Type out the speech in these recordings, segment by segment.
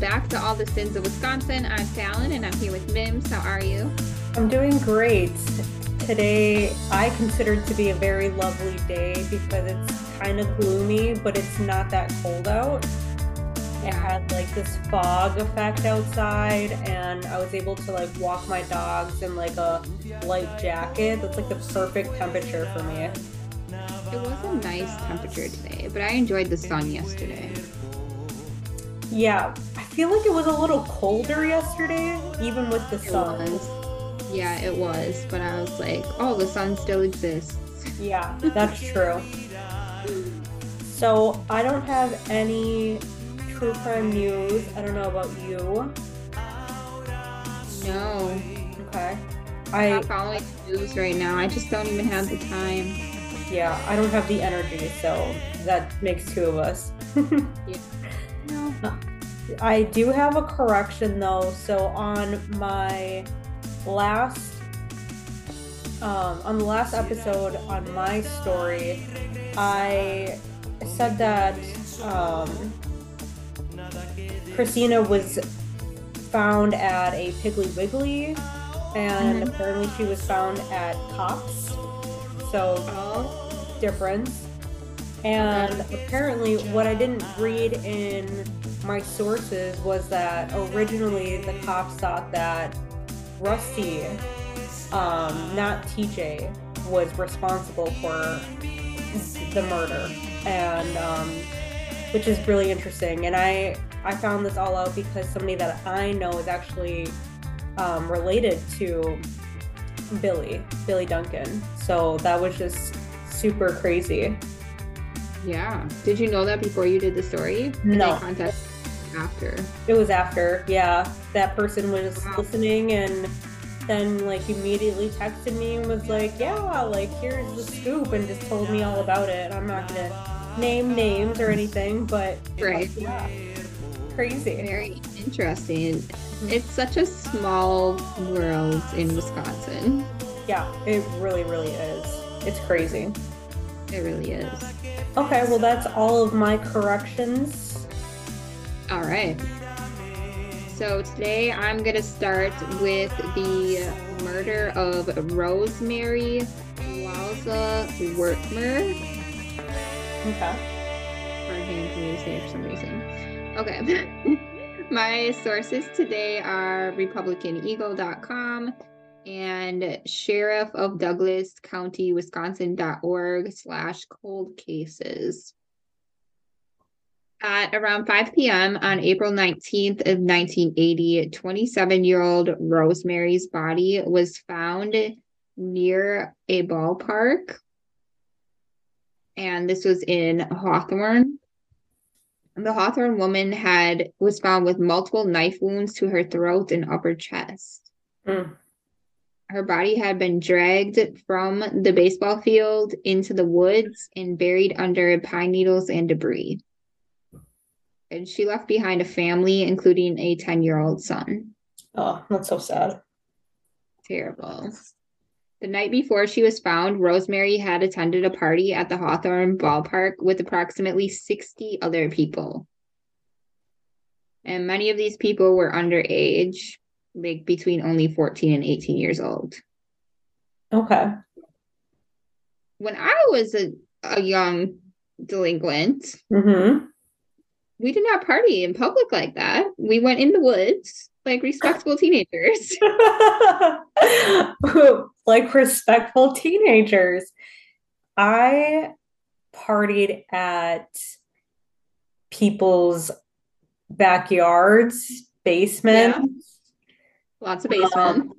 back to All the Sins of Wisconsin. I'm Falon and I'm here with Mims. How are you? I'm doing great. Today I consider it to be a very lovely day because it's kind of gloomy, but it's not that cold out. It had like this fog effect outside, and I was able to like walk my dogs in like a light jacket. That's like the perfect temperature for me. It was a nice temperature today, but I enjoyed the sun yesterday. Yeah, feel like it was a little colder yesterday, even with the It sun. was. Yeah, it was, but I was like, oh, the sun still exists. Yeah, that's true. So I don't have any true crime news. I don't know about you. No, Okay. I'm I not following news right now. I just don't even have the time. yeah, I don't have the energy, so that makes two of us. Yeah. No. I do have a correction though. So on my last um, on the last episode on my story, I said that um, Christina was found at a Piggly Wiggly, and Mhm. apparently she was found at Cops. So Oh, difference. And apparently, what I didn't read in my sources was that originally the cops thought that Rusty, um, not TJ, was responsible for the murder, and um, which is really interesting. And I I found this all out because somebody that I know is actually um, related to Billy, Billy Duncan. So that was just super crazy. yeah. Did you know that before you did the story? Or No. They contacted you after. It was after, yeah. That person was Wow. listening and then like immediately texted me and was like, Yeah, like here's the scoop and just told me all about it. I'm not gonna name names or anything, but Right. yeah. Crazy. Very interesting. It's such a small world in Wisconsin. Yeah, it really, really is. It's crazy. It really is. Okay, well that's all of my corrections. All right. So today I'm going to start with the murder of Rosemary Walza Wertmer. Okay. Hard name for me to say for some reason. Okay. My sources today are republicaneagle.com and sheriff of Douglas County, Wisconsin.org slash cold cases. At around 5 p.m. on April 19th of 1980, 27-year-old Rosemary's body was found near a ballpark. And this was in Hawthorne. The Hawthorne woman had was found with multiple knife wounds to her throat and upper chest. Mm. Her body had been dragged from the baseball field into the woods and buried under pine needles and debris. And she left behind a family, including a 10 year old son. Oh, that's so sad. Terrible. The night before she was found, Rosemary had attended a party at the Hawthorne ballpark with approximately 60 other people. And many of these people were underage, like between only 14 and 18 years old. Okay. When I was a, a young delinquent, Mm-hmm. We did not party in public like that. We went in the woods like respectable teenagers. like respectful teenagers. I partied at people's backyards, basements. Lots of basement.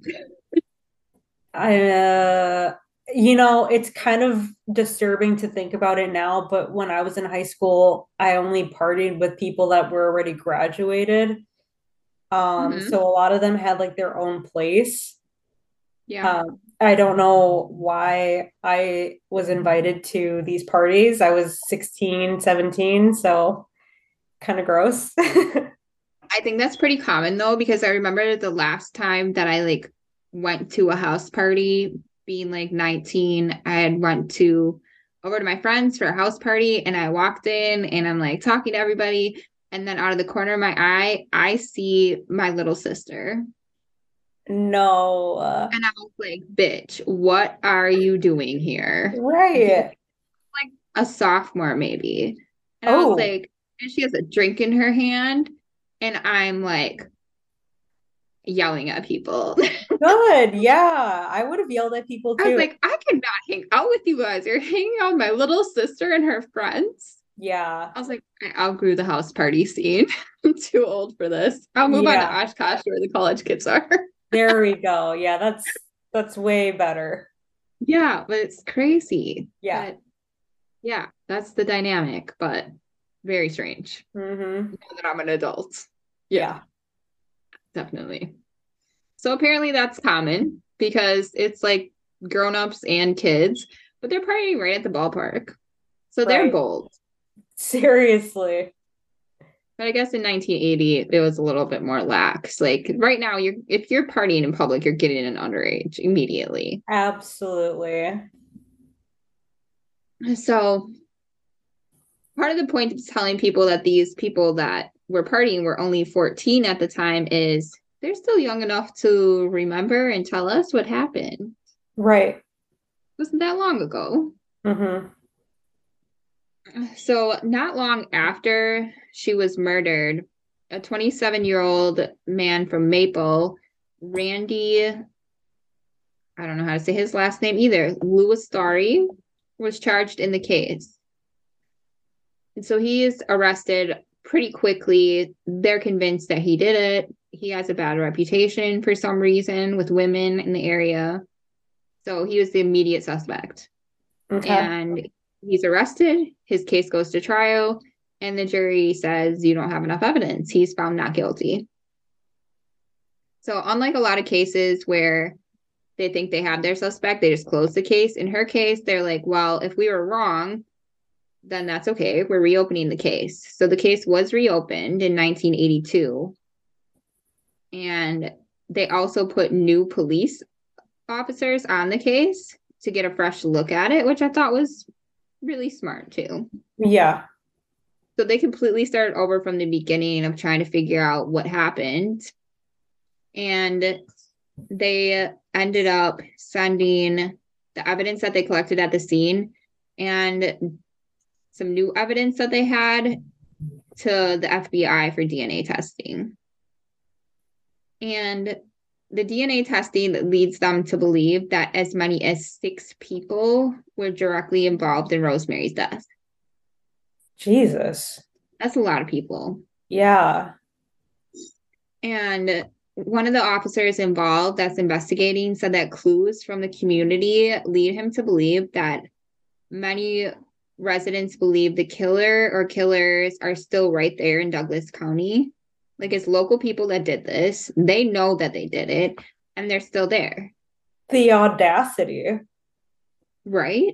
I uh, You know, it's kind of disturbing to think about it now, but when I was in high school, I only partied with people that were already graduated. Um, Mhm. so a lot of them had like their own place. Yeah. Um, I don't know why I was invited to these parties. I was 16, 17, so kind of gross. I think that's pretty common though, because I remember the last time that I like went to a house party being like 19, I had went to over to my friends for a house party and I walked in and I'm like talking to everybody. And then out of the corner of my eye, I see my little sister. No. And I was like, bitch, what are you doing here? Right. Like a sophomore, maybe. And I Oh. was like, and she has a drink in her hand. And I'm like yelling at people. Good. Yeah. I would have yelled at people I was like, I cannot hang out with you guys. You're hanging out with my little sister and her friends. Yeah. I was like, I outgrew the house party scene. I'm too old for this. I'll move on to Oshkosh where the college kids are. There we go. Yeah, that's that's way better. yeah, but it's crazy. Yeah. But yeah, that's the dynamic, but very strange Mm-hmm. now that I'm an adult. Yeah. Definitely. So apparently that's common because it's like grown-ups and kids, but they're partying right at the ballpark. So they're bold. Seriously. But I guess in 1980 it was a little bit more lax. Like right now, you're if you're partying in public, you're getting an underage immediately. Absolutely. So part of the point of telling people that these people that were partying were only 14 at the time is they're still young enough to remember and tell us what happened. It Right. wasn't that long ago. Mm-hmm. So, not long after she was murdered, a 27 year old man from Maple, Randy, I don't know how to say his last name either, Luostari, was charged in the case. And so he is arrested pretty quickly. They're convinced that he did it. He has a bad reputation for some reason with women in the area. So he was the immediate suspect Okay. and he's arrested. His case goes to trial, and the jury says you don't have enough evidence. He's found not guilty. So, unlike a lot of cases where they think they have their suspect, they just close the case. In her case, they're like, well, if we were wrong, then that's okay. We're reopening the case. So, the case was reopened in 1982. And they also put new police officers on the case to get a fresh look at it, which I thought was really smart too. Yeah. So they completely started over from the beginning of trying to figure out what happened. And they ended up sending the evidence that they collected at the scene and some new evidence that they had to the FBI for DNA testing. And the DNA testing leads them to believe that as many as six people were directly involved in Rosemary's death. Jesus. That's a lot of people. Yeah. And one of the officers involved that's investigating said that clues from the community lead him to believe that many residents believe the killer or killers are still right there in Douglas County. Like it's local people that did this. They know that they did it and they're still there. The audacity. Right?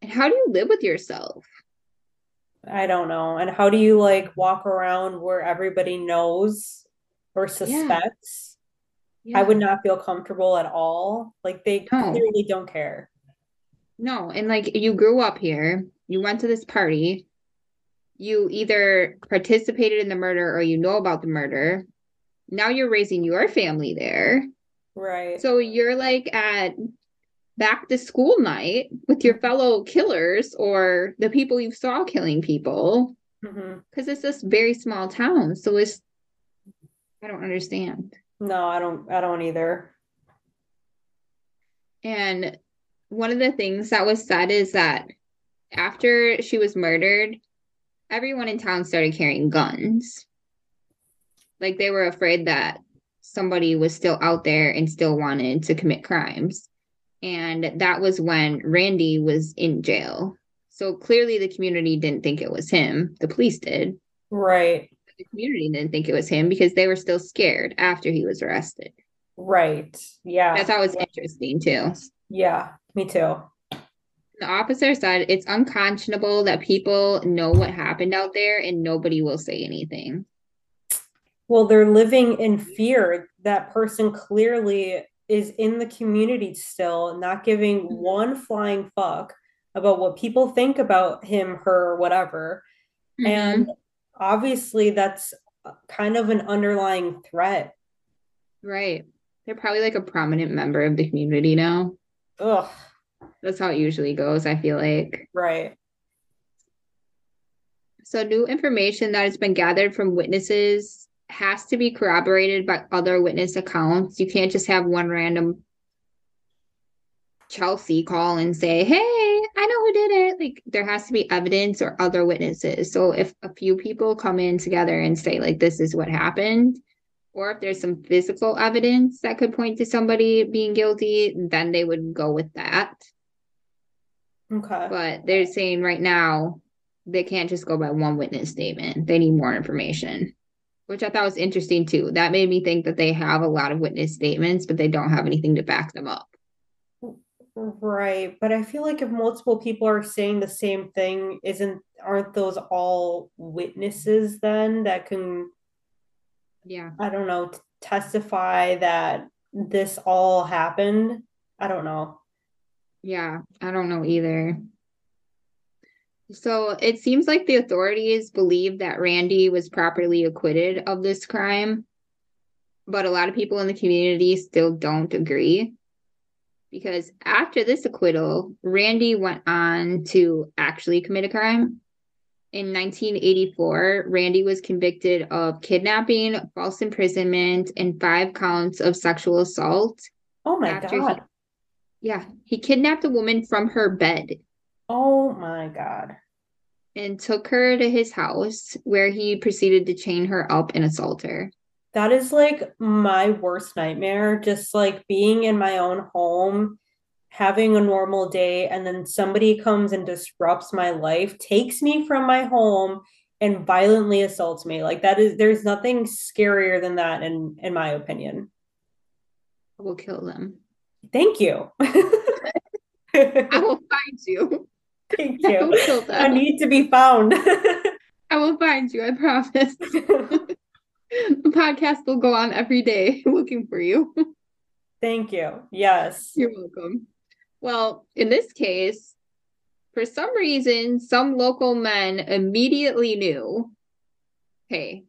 And how do you live with yourself? I don't know. And how do you like walk around where everybody knows or suspects? I would not feel comfortable at all. Like they No. clearly don't care. No, and like you grew up here, you went to this party, you either participated in the murder or you know about the murder. Now you're raising your family there. Right. So you're like at back to school night with your fellow killers or the people you saw killing people mm-hmm. because it's this very small town. So it's, I don't understand. No, I don't I don't either. And one of the things that was said is that after she was murdered, everyone in town started carrying guns. Like they were afraid that somebody was still out there and still wanted to commit crimes. And that was when Randy was in jail. So clearly the community didn't think it was him. The police did. Right. The community didn't think it was him because they were still scared after he was arrested. Right. Yeah. That's always interesting too. Yeah, me too. The officer said it's unconscionable that people know what happened out there and nobody will say anything. Well, they're living in fear. That person clearly is in the community still, not giving Mm-hmm. one flying fuck about what people think about him, her, whatever. Mm-hmm. And obviously, that's kind of an underlying threat. right. They're probably like a prominent member of the community now. Ugh. That's how it usually goes, I feel like. Right. So, new information that has been gathered from witnesses has to be corroborated by other witness accounts. You can't just have one random Chelsea call and say, Hey, I know who did it. Like, there has to be evidence or other witnesses. So, if a few people come in together and say, like, this is what happened, or if there's some physical evidence that could point to somebody being guilty, then they would go with that. Okay. But they're saying right now they can't just go by one witness statement. They need more information, which I thought was interesting too. That made me think that they have a lot of witness statements, but they don't have anything to back them up. Right. But I feel like if multiple people are saying the same thing, isn't aren't those all witnesses then that can Yeah. I don't know, testify that this all happened. I don't know. Yeah. I don't know either. So it seems like the authorities believe that Randy was properly acquitted of this crime, but a lot of people in the community still don't agree. Because after this acquittal, Randy went on to actually commit a crime. In 1984, Randy was convicted of kidnapping, false imprisonment, and five counts of sexual assault. Oh my After God. Yeah, he kidnapped a woman from her bed Oh my God. and took her to his house where he proceeded to chain her up and assault her. That is like my worst nightmare. Just like being in my own home, having a normal day, and then somebody comes and disrupts my life, takes me from my home, and violently assaults me. Like that is, there's nothing scarier than that, in in my opinion. I will kill them. Thank you. I will find you. Thank you. kill I need to be found. I will find you. I promise. the podcast will go on every day looking for you. Thank you. Yes. You're welcome. Well, in this case, for some reason, some local men immediately knew hey,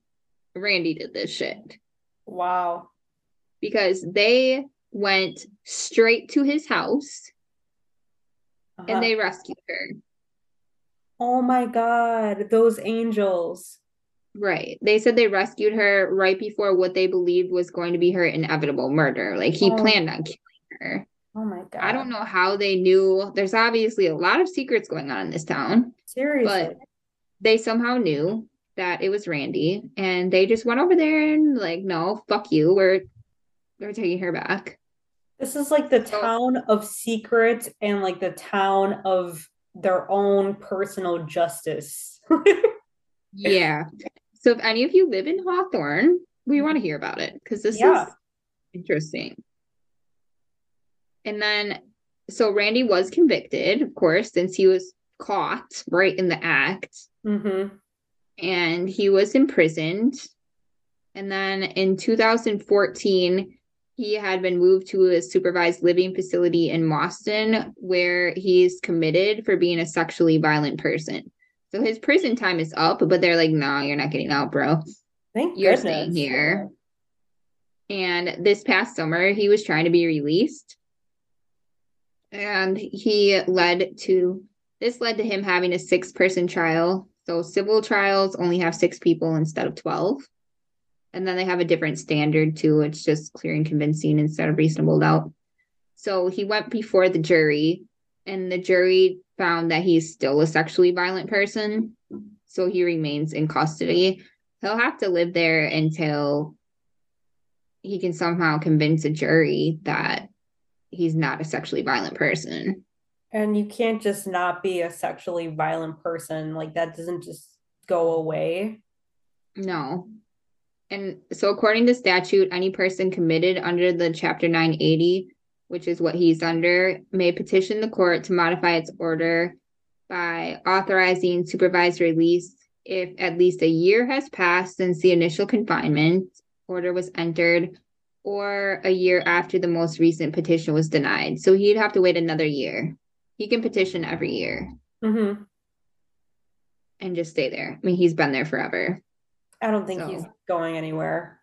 Randy did this shit Wow. because they went straight to his house Uh-huh. and they rescued her. Oh my God, those angels. Right. They said they rescued her right before what they believed was going to be her inevitable murder. Like he Oh. planned on killing her. Oh my God. I don't know how they knew. There's obviously a lot of secrets going on in this town, Seriously. but they somehow knew that it was Randy and they just went over there and like, no, fuck you. We're we're taking her back. This is like the So- town of secrets and like the town of their own personal justice. Yeah. So if any of you live in Hawthorne, we want to hear about it because this Yeah. is interesting. And then, so Randy was convicted, of course, since he was caught right in the act, Mm-hmm. and he was imprisoned. And then in 2014, he had been moved to a supervised living facility in Mauston where he's committed for being a sexually violent person. So his prison time is up, but they're like, no, you're not getting out, bro. Thank You're goodness. staying here. And this past summer, he was trying to be released. And he led to this led to him having a six person trial. So civil trials only have six people instead of 12. And then they have a different standard too. It's just clear and convincing instead of reasonable doubt. So he went before the jury, and the jury found that he's still a sexually violent person. So he remains in custody he'll have to live there until he can somehow convince a jury that he's not a sexually violent person. And you can't just not be a sexually violent person. Like that doesn't just go away. No. And so, according to statute, any person committed under the Chapter 980, which is what he's under, may petition the court to modify its order by authorizing supervised release if at least a year has passed since the initial confinement order was entered or a year after the most recent petition was denied. So he'd have to wait another year. He can petition every year Mm-hmm. and just stay there. I mean, he's been there forever. I don't think So- he's going anywhere.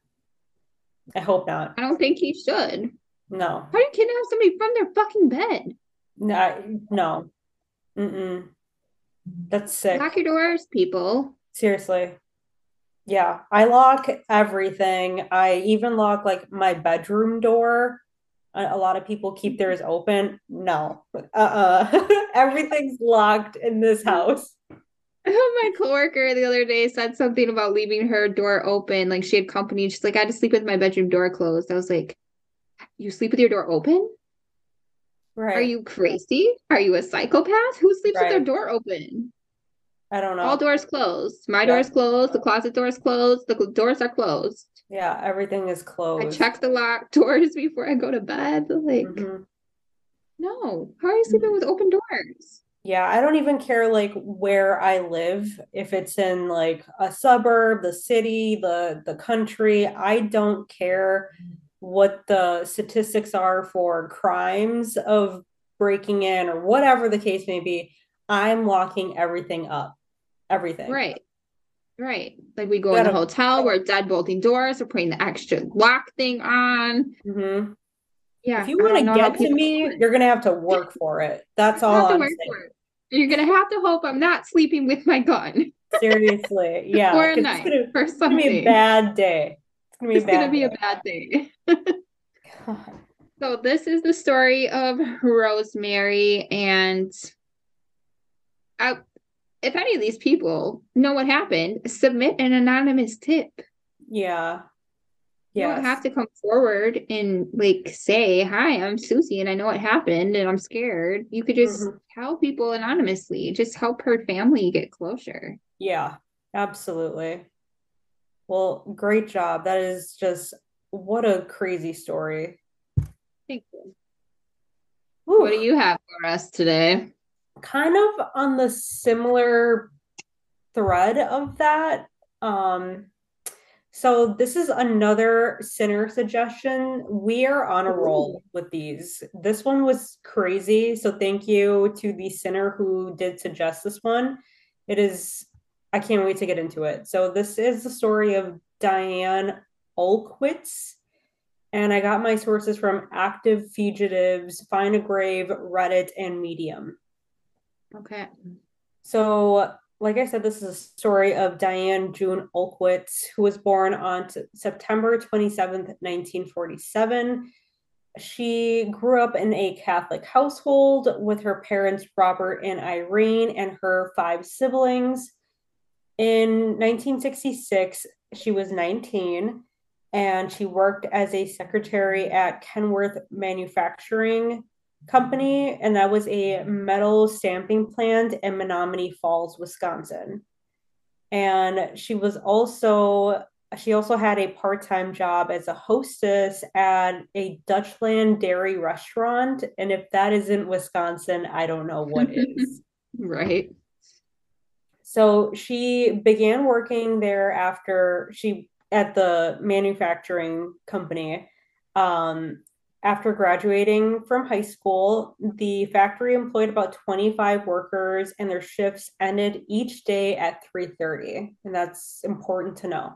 I hope not. I don't think he should. No. How do you kidnap somebody from their fucking bed? No. No. Mm-mm. That's sick. Lock your doors, people. Seriously. Yeah, I lock everything. I even lock like my bedroom door. A, a lot of people keep theirs open. No. Uh-uh. Everything's locked in this house. My coworker the other day said something about leaving her door open. Like she had company. She's like, I had to sleep with my bedroom door closed. I was like, You sleep with your door open? Right. Are you crazy? Are you a psychopath? Who sleeps with their door open? I don't know. All doors closed. My Yeah. door is closed. The closet door is closed. The doors are closed. Yeah, everything is closed. I check the locked doors before I go to bed. Like, Mhm. no. How are you sleeping with open doors? Yeah, I don't even care like where I live, if it's in like a suburb, the city, the the country. I don't care what the statistics are for crimes of breaking in or whatever the case may be. I'm locking everything up. Everything. Right. Right. Like we go in the hotel, we're deadbolting doors, we're putting the extra lock thing on. Mhm. Yeah. If you want to get to me, you're gonna have to work for it. That's all I'm saying. You're gonna have to hope I'm not sleeping with my gun Seriously. Yeah. for a night gonna, or it's gonna be a bad day. It's gonna be a It's gonna bad be a day. bad day. So this is the story of Rosemary, and I, if any of these people know what happened, submit an anonymous tip. Yeah. You don't have to come forward and like say, "Hi, I'm Susie, and I know what happened, and I'm scared." You could just Mhm. tell people anonymously. Just help her family get closure. Yeah, absolutely. Well, great job. That is just what a crazy story. Thank you. Whew. What do you have for us today? kind of on the similar thread of that. Um, so this is another sinner suggestion. We are on a roll with these. This one was crazy. So thank you to the sinner who did suggest this one. It is, I can't wait to get into it. So this is the story of Diane Olkwitz. And I got my sources from Active Fugitives, Find a Grave, Reddit, and Medium. Okay. So, like I said, this is a story of Diane June Olkwitz, who was born on September 27th, 1947. She grew up in a Catholic household with her parents, Robert and Irene, and her five siblings. In 1966, she was 19 and she worked as a secretary at Kenworth Manufacturing company, and that was a metal stamping plant in Menomonee Falls, Wisconsin. And she was also she also had a part-time job as a hostess at a Dutchland dairy restaurant. And if that isn't Wisconsin, I don't know what is. Right. So she began working there after she at the manufacturing company. Um, after graduating from high school, the factory employed about 25 workers and their shifts ended each day at 3:30. And that's important to know.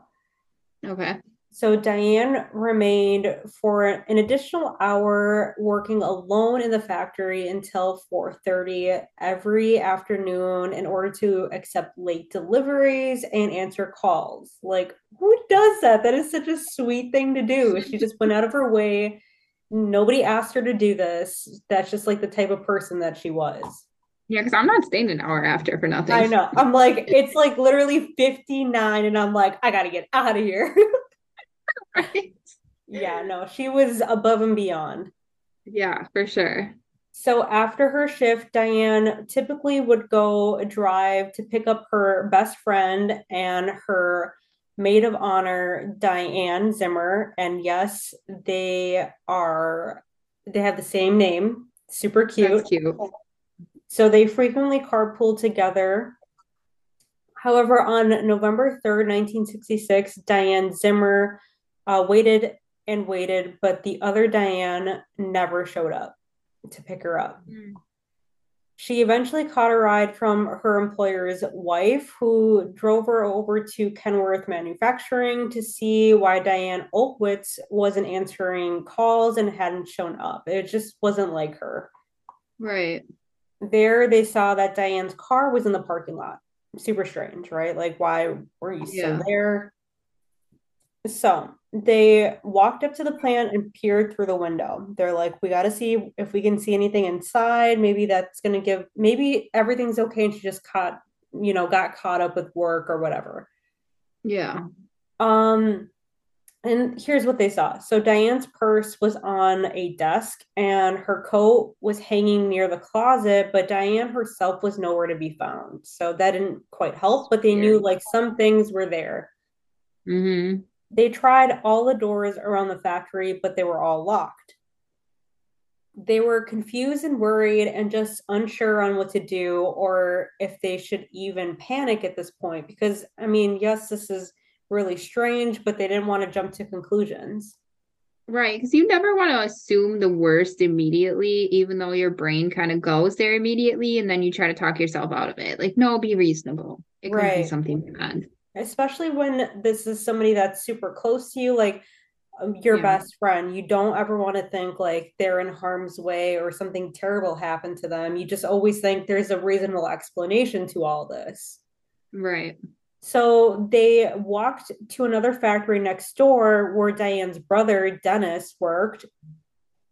Okay. So Diane remained for an additional hour working alone in the factory until 4:30 every afternoon in order to accept late deliveries and answer calls. Like who does that? That is such a sweet thing to do. She just went out of her way. Nobody asked her to do this. That's just like the type of person that she was. Yeah, because I'm not staying an hour after for nothing. I know. I'm like it's like literally 59 and I'm like I got to get out of here. Right. Yeah, no, she was above and beyond. Yeah, for sure. So after her shift, Diane typically would go drive to pick up her best friend and her maid of honor, Diane Zimmer. And yes, they are, they have the same name. Super cute. That's cute. So they frequently carpool together. However, on November 3rd, 1966, Diane Zimmer uh, waited and waited, but the other Diane never showed up to pick her up. Mm. She eventually caught a ride from her employer's wife, who drove her over to Kenworth Manufacturing to see why Diane Olkwitz wasn't answering calls and hadn't shown up. It just wasn't like her. Right. There, they saw that Diane's car was in the parking lot. Super strange, right? Like, why were you Yeah. still there? So they walked up to the plant and peered through the window. They're like, we got to see if we can see anything inside. Maybe that's going to give, maybe everything's okay. And she just caught, you know, got caught up with work or whatever. Yeah. Um, and here's what they saw. So Diane's purse was on a desk and her coat was hanging near the closet, but Diane herself was nowhere to be found. So that didn't quite help, but they knew like some things were there. Mm-hmm. They tried all the doors around the factory, but they were all locked. They were confused and worried and just unsure on what to do or if they should even panic at this point. Because, I mean, yes, this is really strange, but they didn't want to jump to conclusions. Right. Because you never want to assume the worst immediately, even though your brain kind of goes there immediately, and then you try to talk yourself out of it. Like, no, be reasonable. It could be something bad. Especially when this is somebody that's super close to you, like um, your Yeah. best friend. You don't ever want to think like they're in harm's way or something terrible happened to them. You just always think there's a reasonable explanation to all this. Right. So they walked to another factory next door where Diane's brother, Dennis, worked.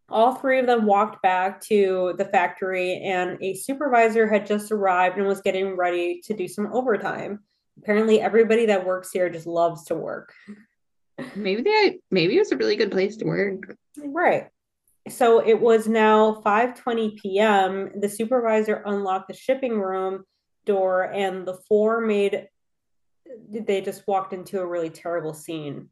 All three of them walked back to the factory, and a supervisor had just arrived and was getting ready to do some overtime. Apparently, everybody that works here just loves to work. Maybe they maybe it was a really good place to work. Right. So it was now 5:20 p.m. The supervisor unlocked the shipping room door and the four made they just walked into a really terrible scene.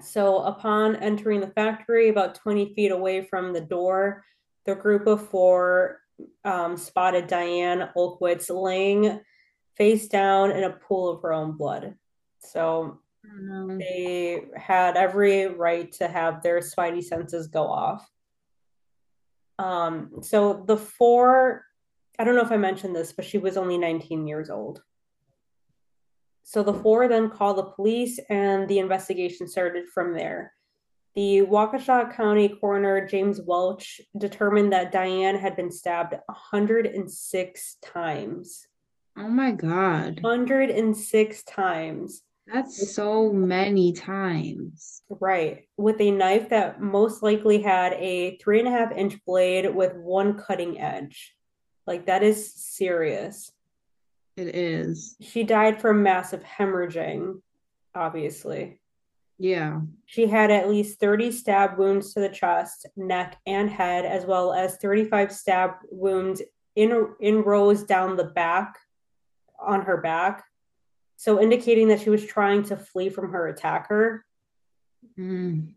So upon entering the factory about 20 feet away from the door, the group of four um, spotted Diane Olkwitz laying face down in a pool of her own blood. So Um, they had every right to have their spidey senses go off. Um, so the four, I don't know if I mentioned this, but she was only 19 years old. So the four then called the police and the investigation started from there. The Waukesha County coroner, James Welch, determined that Diane had been stabbed 106 times. Oh my God. 106 times. That's so many times. Right. With a knife that most likely had a three and a half inch blade with one cutting edge. Like, that is serious. It is. She died from massive hemorrhaging, obviously. Yeah. She had at least 30 stab wounds to the chest, neck, and head, as well as 35 stab wounds in, in rows down the back on her back. So, indicating that she was trying to flee from her attacker. Mm.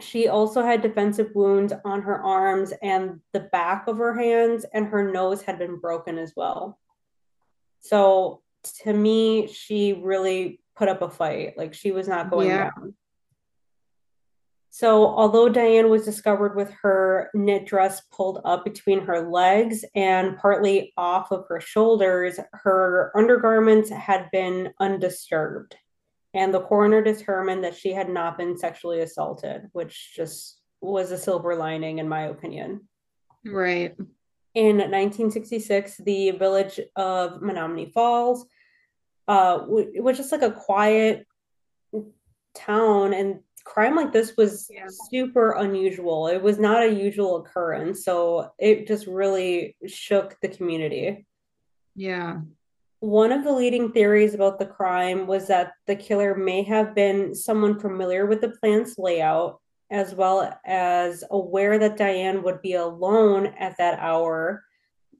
She also had defensive wounds on her arms and the back of her hands, and her nose had been broken as well. So, to me, she really put up a fight. Like, she was not going Yeah. down. So, although Diane was discovered with her knit dress pulled up between her legs and partly off of her shoulders, her undergarments had been undisturbed. And the coroner determined that she had not been sexually assaulted, which just was a silver lining, in my opinion. Right. In 1966, the village of Menomonee Falls uh, it was just like a quiet town, and crime like this was Yeah. super unusual. It was not a usual occurrence, so it just really shook the community. Yeah. One of the leading theories about the crime was that the killer may have been someone familiar with the plant's layout as well as aware that Diane would be alone at that hour,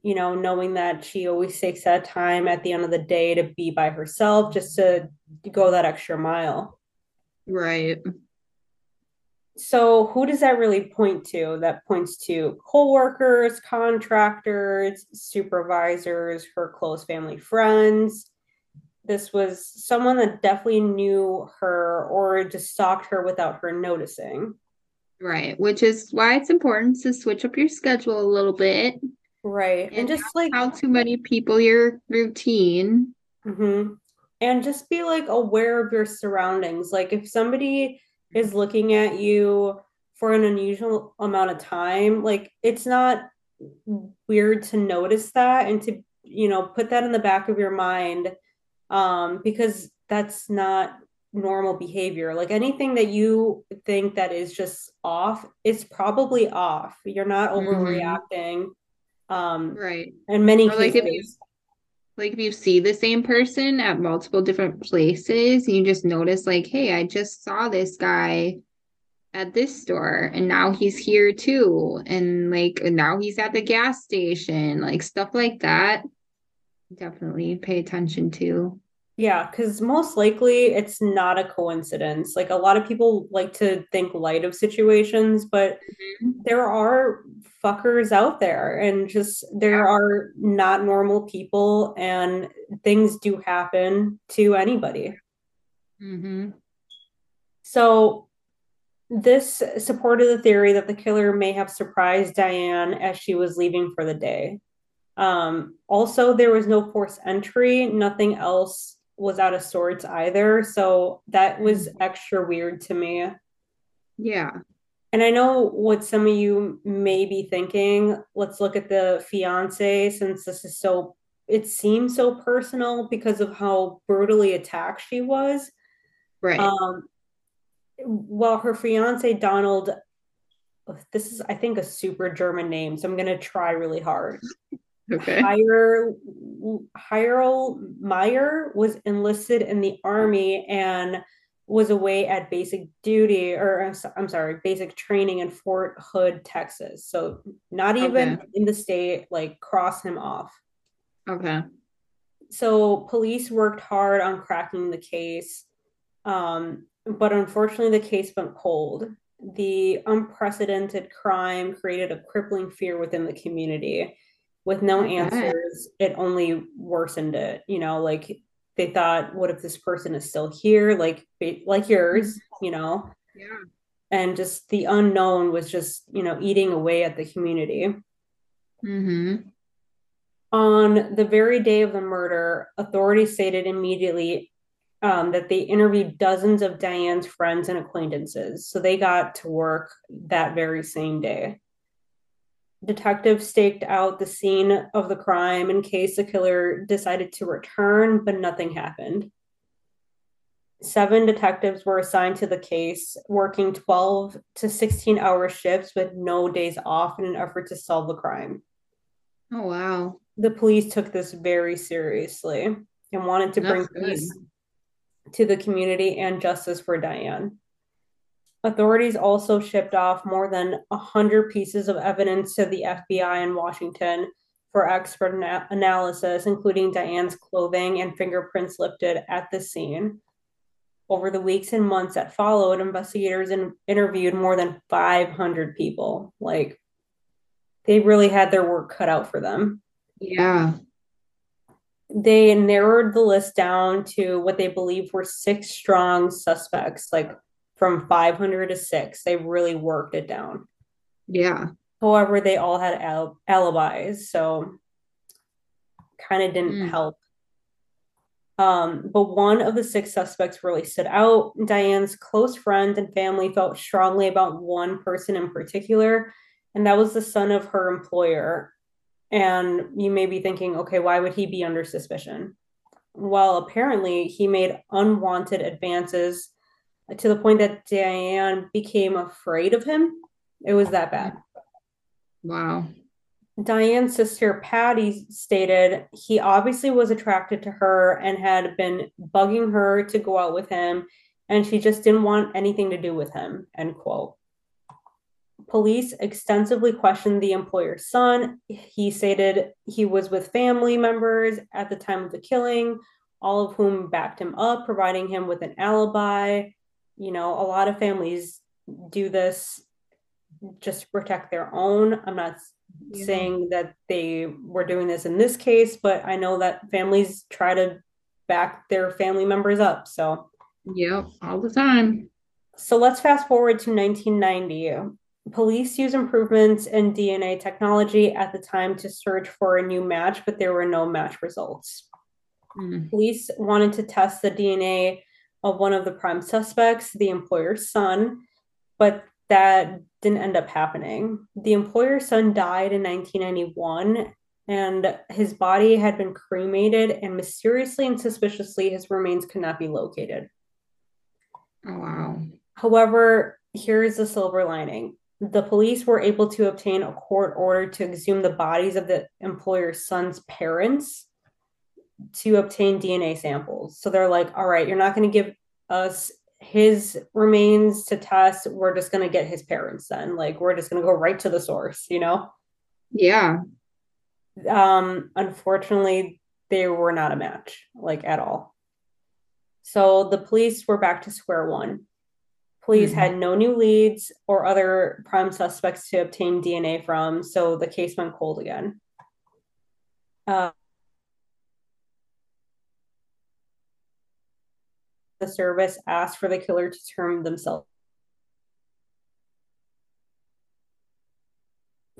you know, knowing that she always takes that time at the end of the day to be by herself just to go that extra mile. Right. So, who does that really point to? That points to coworkers, contractors, supervisors, her close family friends. This was someone that definitely knew her or just stalked her without her noticing. Right. Which is why it's important to switch up your schedule a little bit. Right. And, and just like how too many people your routine. Mm-hmm. And just be like aware of your surroundings. Like if somebody is looking at you for an unusual amount of time, like it's not weird to notice that and to, you know, put that in the back of your mind um, because that's not normal behavior. Like anything that you think that is just off, it's probably off. You're not mm-hmm. overreacting. Mm-hmm. Um, right. In many or cases. Like if, you, like if you see the same person at multiple different places, you just notice, like, hey, I just saw this guy at this store and now he's here too. And like now he's at the gas station, like stuff like that. Definitely pay attention to. Yeah, because most likely it's not a coincidence. Like a lot of people like to think light of situations, but mm-hmm. there are fuckers out there and just there yeah. are not normal people and things do happen to anybody. Mm-hmm. So this supported the theory that the killer may have surprised Diane as she was leaving for the day. Um, also, there was no forced entry, nothing else was out of sorts either. So that was mm-hmm. extra weird to me. Yeah. And I know what some of you may be thinking. Let's look at the fiance since this is so, it seems so personal because of how brutally attacked she was. Right. Um, well, her fiance, Donald, this is, I think, a super German name. So I'm going to try really hard. Okay. Hyrel Meyer was enlisted in the army and was away at basic duty, or I'm sorry, basic training in Fort Hood, Texas. So not even okay. in the state, like cross him off. Okay. So police worked hard on cracking the case, um, but unfortunately, the case went cold. The unprecedented crime created a crippling fear within the community with no answers it only worsened it you know like they thought what if this person is still here like like yours mm-hmm. you know? Yeah. And just the unknown was just you know eating away at the community. Mm-hmm. on the very day of the murder authorities stated immediately um, that they interviewed dozens of diane's friends and acquaintances. So they got to work that very same day Detectives staked out the scene of the crime in case the killer decided to return, but nothing happened. Seven detectives were assigned to the case, working 12 to 16 hour shifts with no days off in an effort to solve the crime. Oh, wow. The police took this very seriously and wanted to That's bring peace to the community and justice for Diane. Authorities also shipped off more than 100 pieces of evidence to the FBI in Washington for expert ana- analysis, including Diane's clothing and fingerprints lifted at the scene. Over the weeks and months that followed, investigators in- interviewed more than 500 people. Like, they really had their work cut out for them. Yeah. They narrowed the list down to what they believe were six strong suspects, like from 500 to 6 they really worked it down yeah however they all had al- alibis so kind of didn't mm. help um, but one of the six suspects really stood out. Diane's close friends and family felt strongly about one person in particular, and that was the son of her employer. And you may be thinking, okay, why would he be under suspicion? Well, apparently, he made unwanted advances to the point that Diane became afraid of him. It was that bad. Wow. Diane's sister Patty stated he obviously was attracted to her and had been bugging her to go out with him, and she just didn't want anything to do with him. End quote. police extensively questioned the employer's son. He stated he was with family members at the time of the killing, all of whom backed him up, providing him with an alibi. You know, a lot of families do this just to protect their own. I'm not yeah. saying that they were doing this in this case, but I know that families try to back their family members up. So, yep, all the time. So let's fast forward to 1990. Police use improvements in DNA technology at the time to search for a new match, but there were no match results. Mm. Police wanted to test the DNA of one of the prime suspects, the employer's son, but that didn't end up happening. The employer's son died in 1991, and his body had been cremated, and mysteriously and suspiciously, his remains could not be located. Oh, wow. However, here's the silver lining the police were able to obtain a court order to exhume the bodies of the employer's son's parents to obtain DNA samples. So they're like, all right, you're not going to give us his remains to test. We're just going to get his parents then. Like, we're just going to go right to the source, you know? Yeah. Um, unfortunately, they were not a match, like at all. So the police were back to square one. Police mm-hmm. had no new leads or other prime suspects to obtain DNA from, so the case went cold again. Uh, the service asked for the killer to term themselves.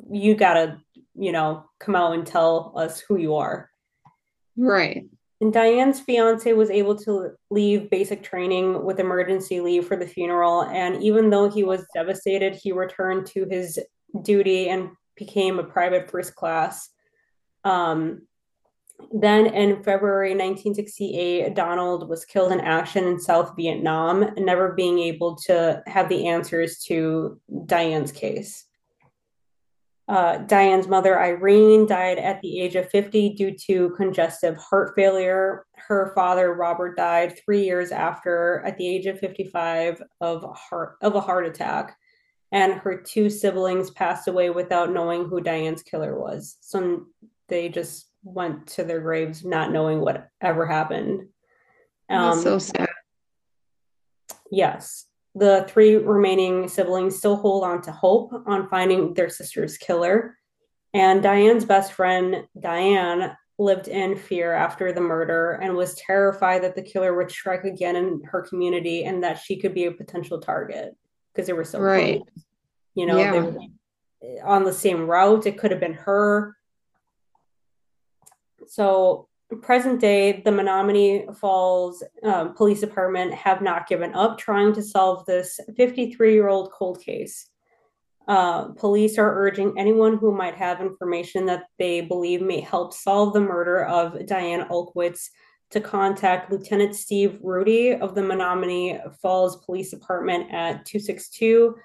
You gotta, you know, come out and tell us who you are. Right. And Diane's fiance was able to leave basic training with emergency leave for the funeral. And even though he was devastated, he returned to his duty and became a private first class. Um, then in February 1968, Donald was killed in action in South Vietnam, never being able to have the answers to Diane's case. Uh, Diane's mother, Irene, died at the age of 50 due to congestive heart failure. Her father, Robert, died three years after, at the age of 55, of, heart, of a heart attack. And her two siblings passed away without knowing who Diane's killer was. So they just went to their graves not knowing what ever happened. Um, so sad. Yes the three remaining siblings still hold on to hope on finding their sister's killer. And Diane's best friend, Diane, lived in fear after the murder and was terrified that the killer would strike again in her community and that she could be a potential target because they were so right. Close. You know, yeah. they were on the same route. It could have been her. So present day, the Menomonee Falls um, Police Department have not given up trying to solve this 53 year old cold case. Uh, police are urging anyone who might have information that they believe may help solve the murder of Diane Olkwitz to contact Lieutenant Steve Rudie of the Menomonee Falls Police Department at 262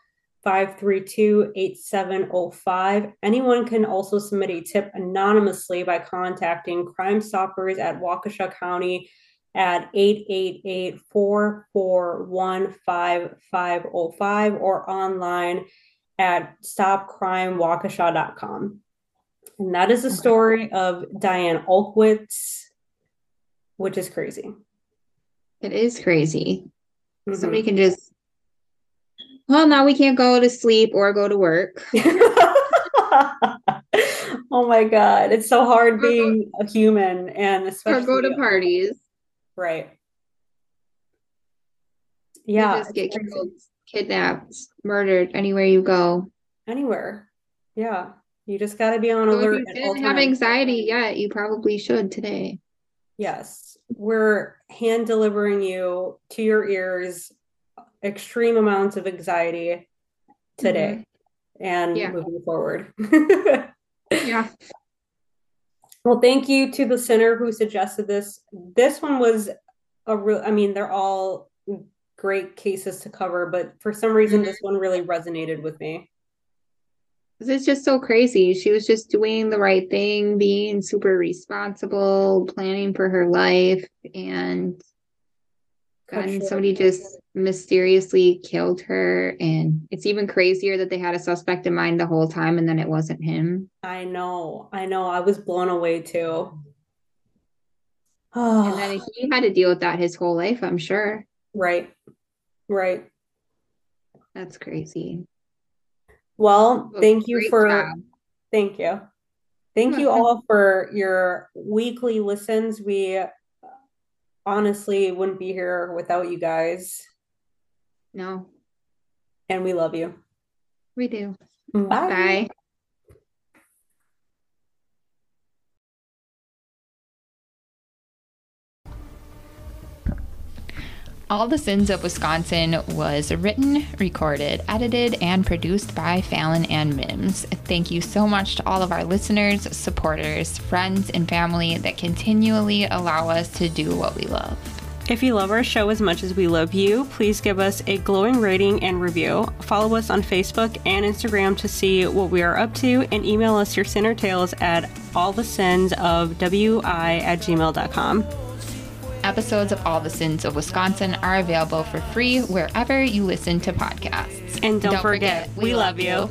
532 8705. Anyone can also submit a tip anonymously by contacting Crime Stoppers at Waukesha County at 888 441 5505 or online at stopcrimewaukesha.com. And that is the story of Diane Olkwitz, which is crazy. It is crazy. Mm-hmm. Somebody can just well, now we can't go to sleep or go to work. oh my god, it's so hard being a human and especially or go to parties. Right. Yeah. You just get killed, kidnapped, murdered anywhere you go. Anywhere. Yeah. You just got to be on so alert. If you didn't have anxiety yet, you probably should today. Yes. We're hand delivering you to your ears extreme amounts of anxiety today mm-hmm. and yeah. moving forward. yeah. Well, thank you to the sinner who suggested this. This one was a real, I mean, they're all great cases to cover, but for some reason, mm-hmm. this one really resonated with me. It's just so crazy. She was just doing the right thing, being super responsible, planning for her life, and And somebody just mysteriously killed her. And it's even crazier that they had a suspect in mind the whole time and then it wasn't him. I know. I know. I was blown away too. and then he had to deal with that his whole life, I'm sure. Right. Right. That's crazy. Well, thank you for job. thank you. Thank you all for your weekly listens. We honestly wouldn't be here without you guys. No. And we love you. We do. Bye. Bye. All the Sins of Wisconsin was written, recorded, edited, and produced by Falon and Mims. Thank you so much to all of our listeners, supporters, friends, and family that continually allow us to do what we love. If you love our show as much as we love you, please give us a glowing rating and review. Follow us on Facebook and Instagram to see what we are up to, and email us your sinner tales at all the sins of wi at gmail.com. Episodes of All the Sins of Wisconsin are available for free wherever you listen to podcasts. And don't, don't forget, forget, we love you. you.